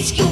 It's you.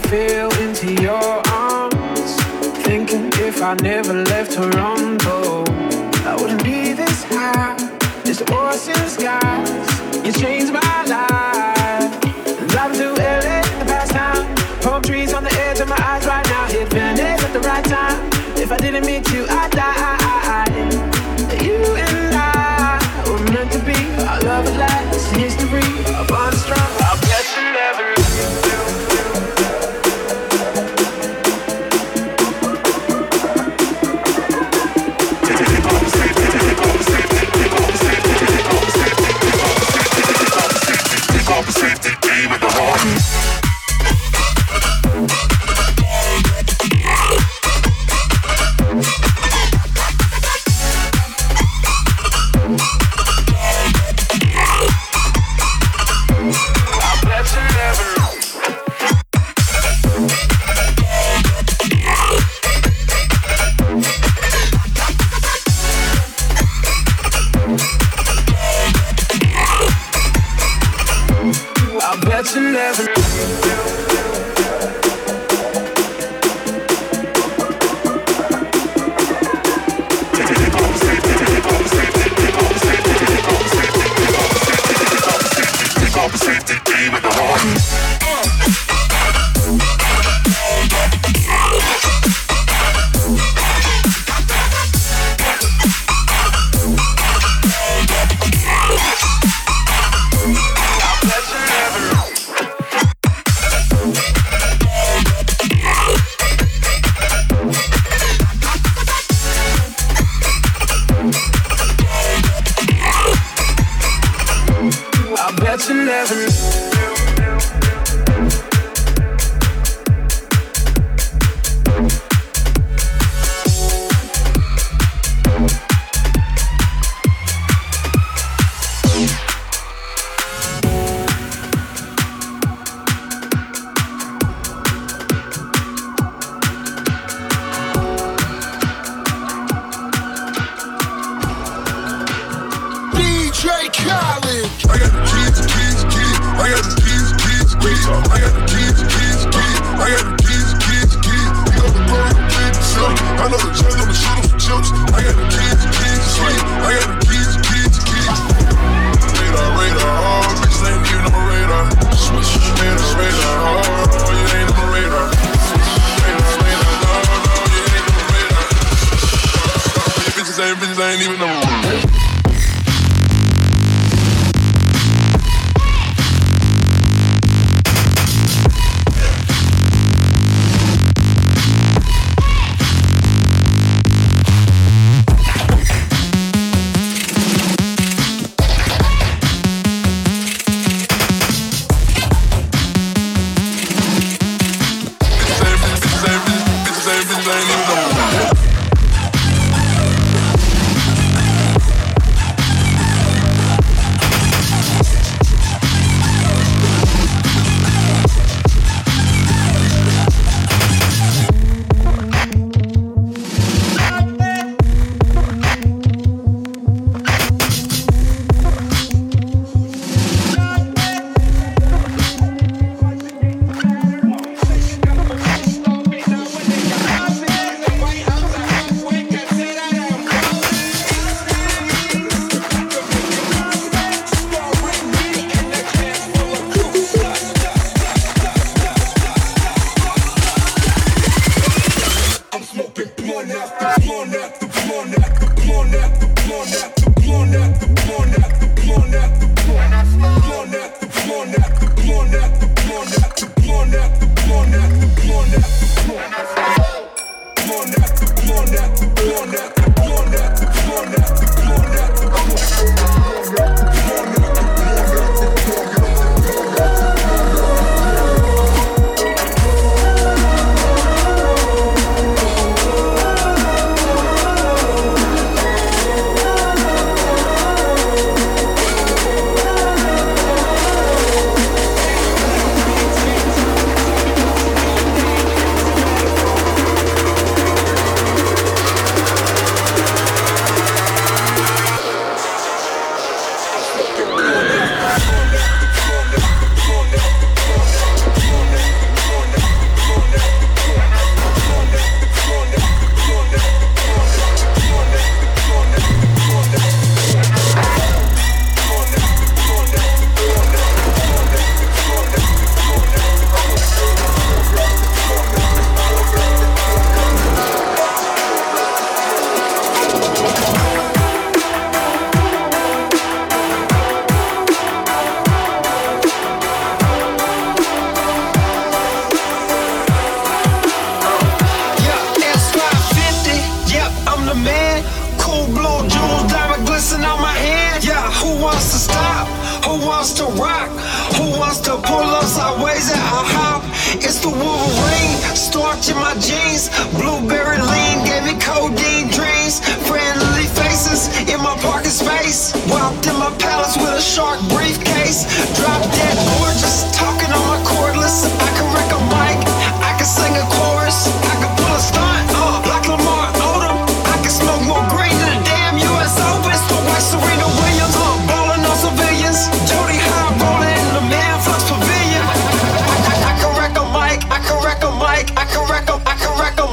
Fell into your arms. Thinking if I never left Toronto, I wouldn't be this high. Just ocean skies. You changed my life. Driving to LA the past time. Palm trees on the edge of my eyes right now. Hit Venice at the right time. If I didn't meet you, I'd die.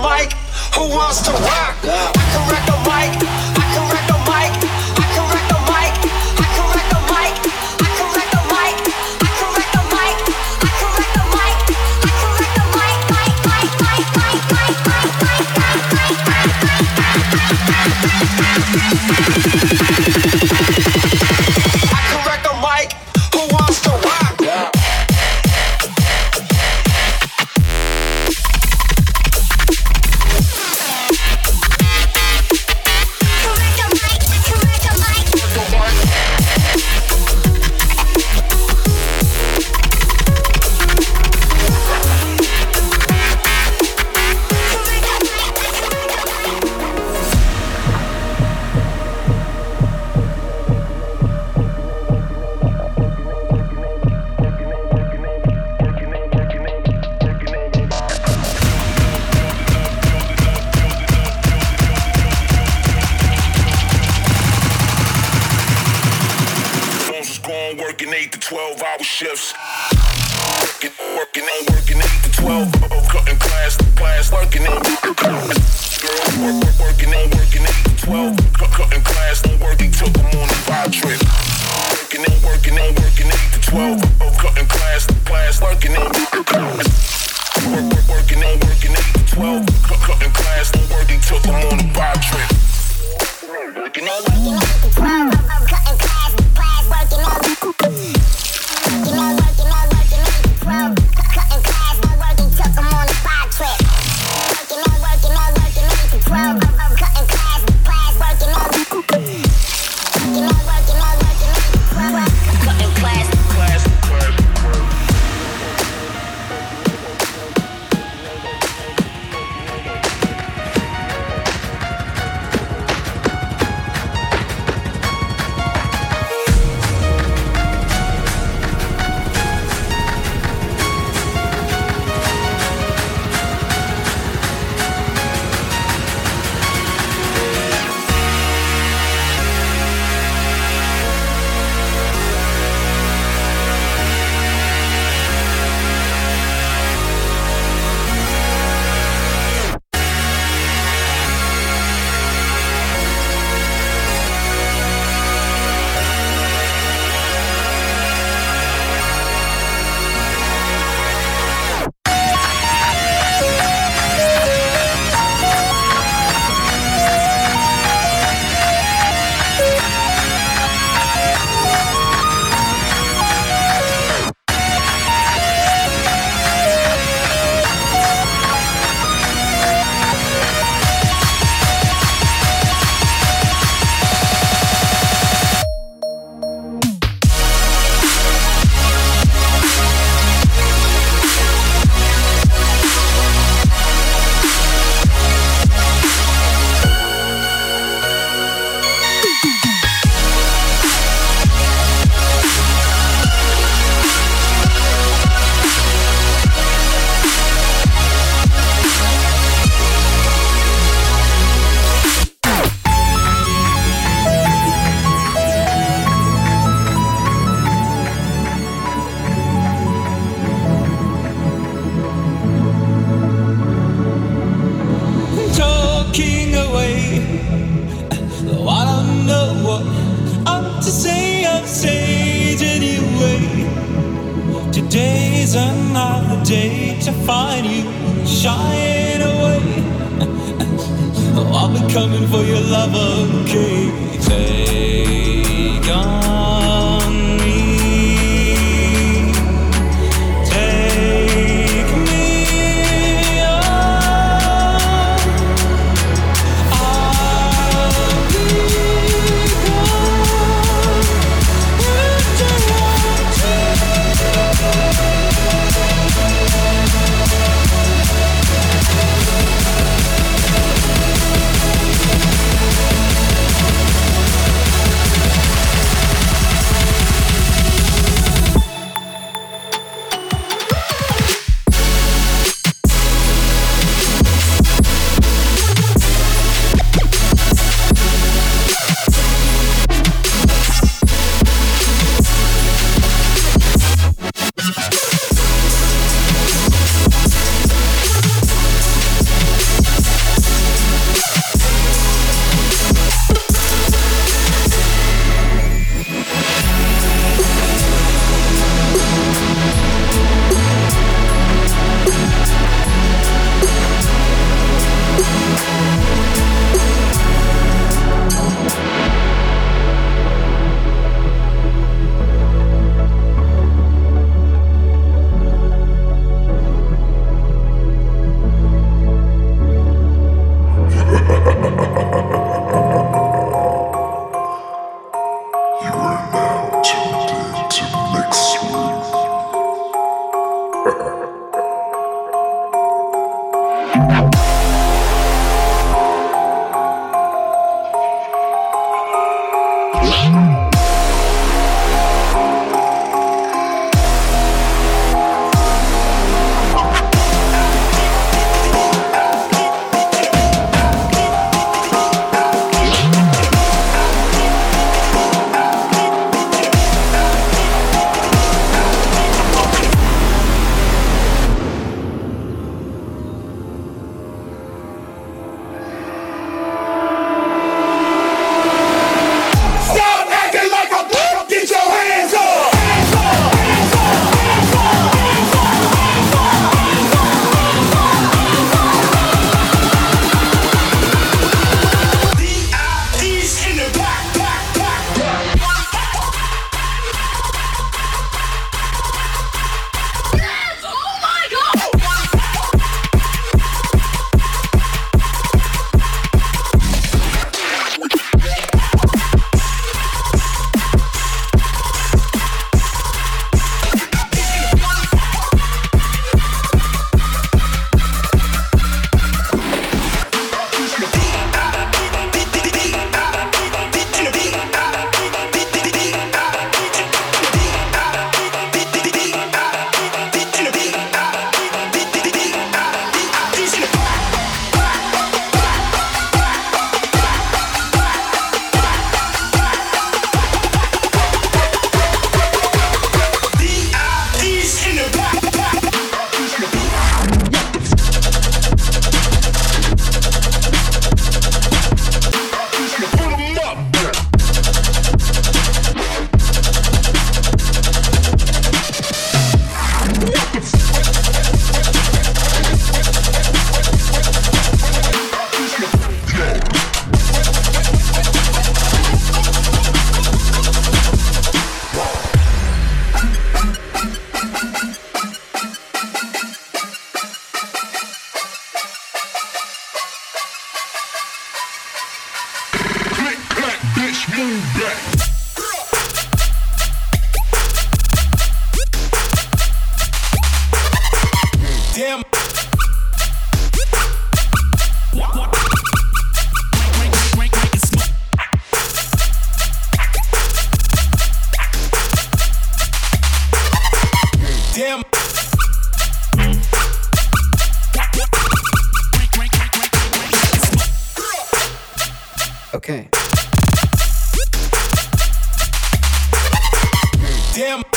mic? Who wants to rock? I can wreck the mic. I can wreck the Okay. Damn.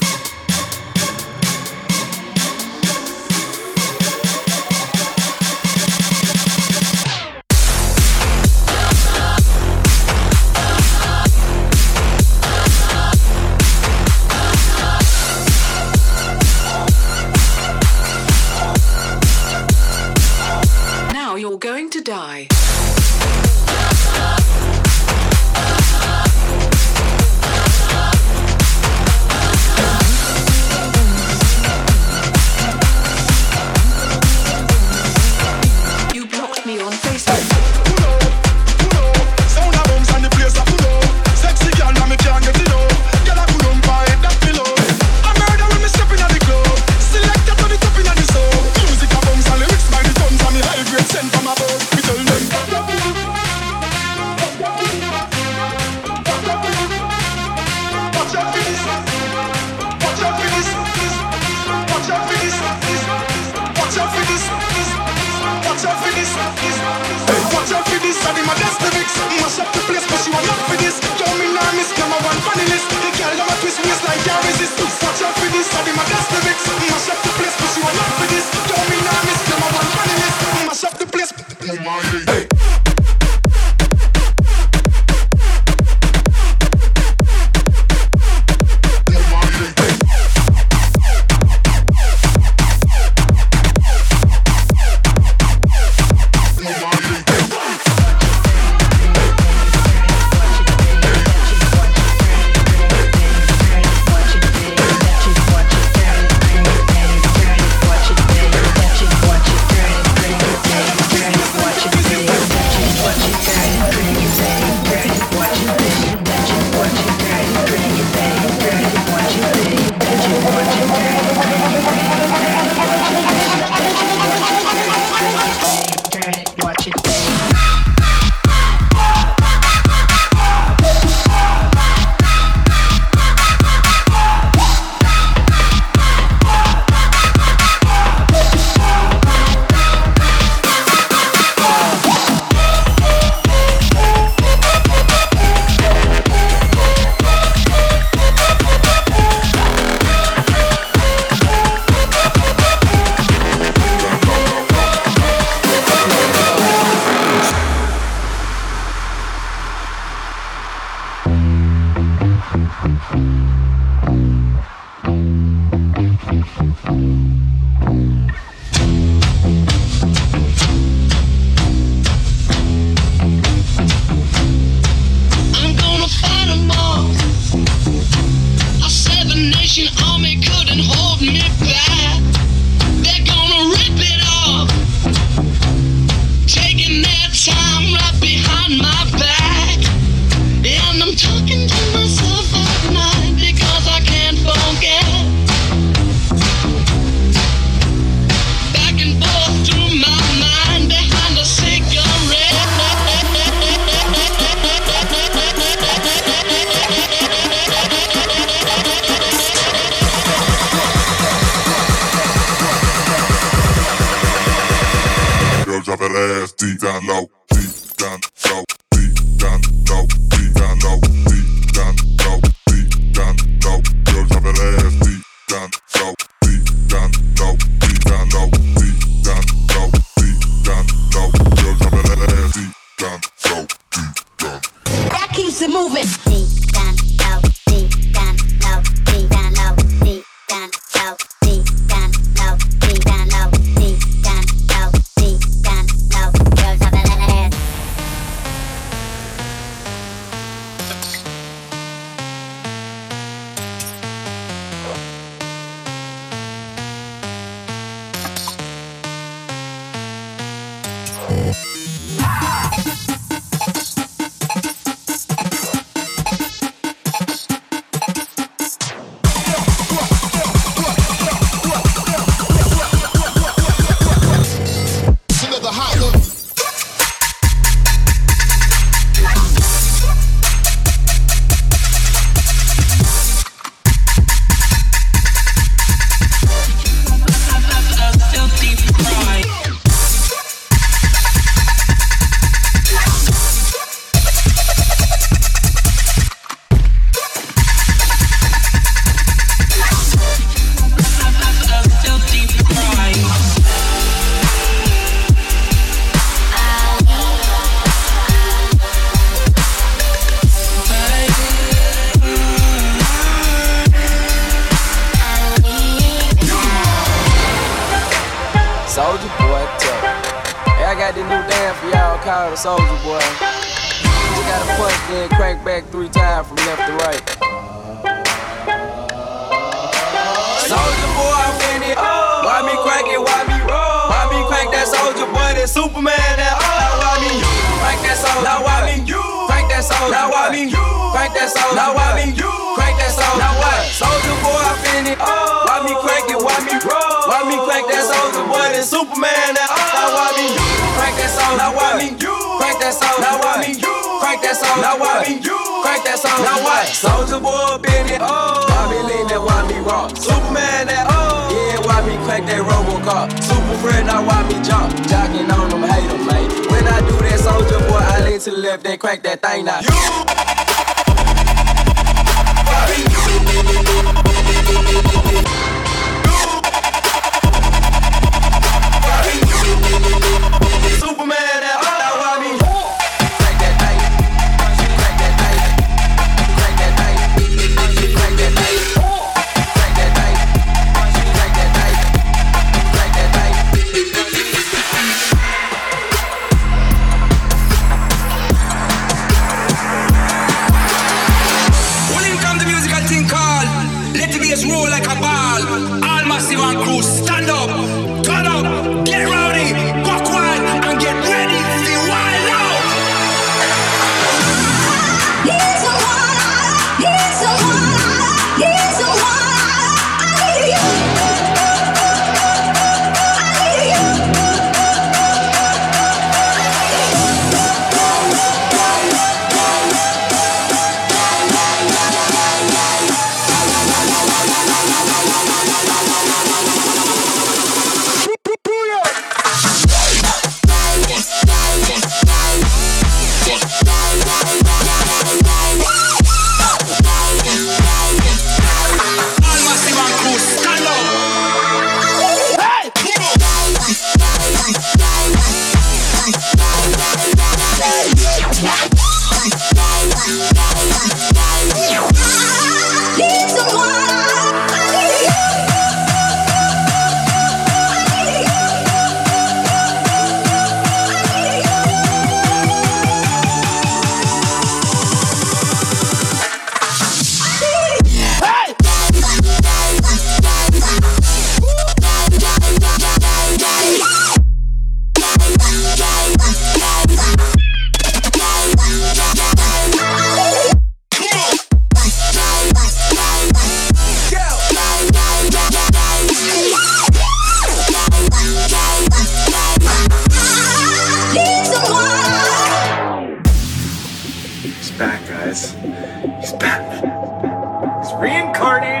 reincarnated.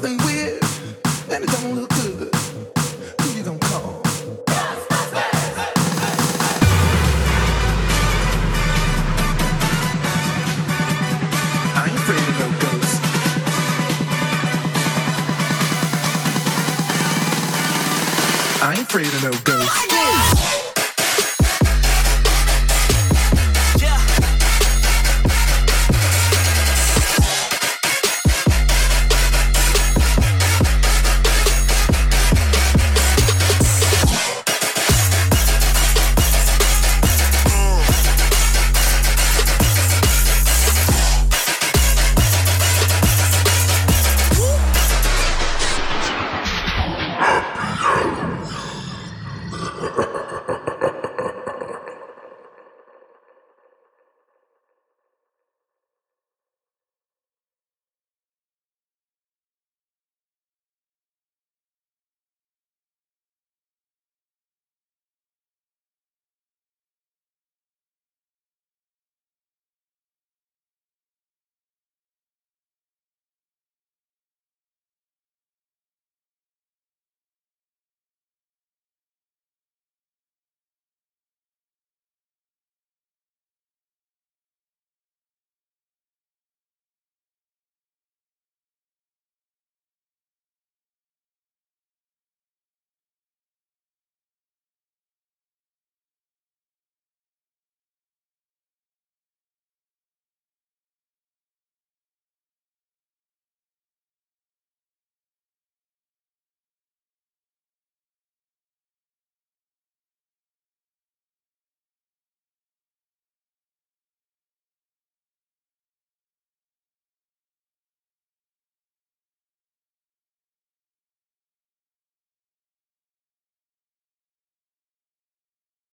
something weird, and it don't look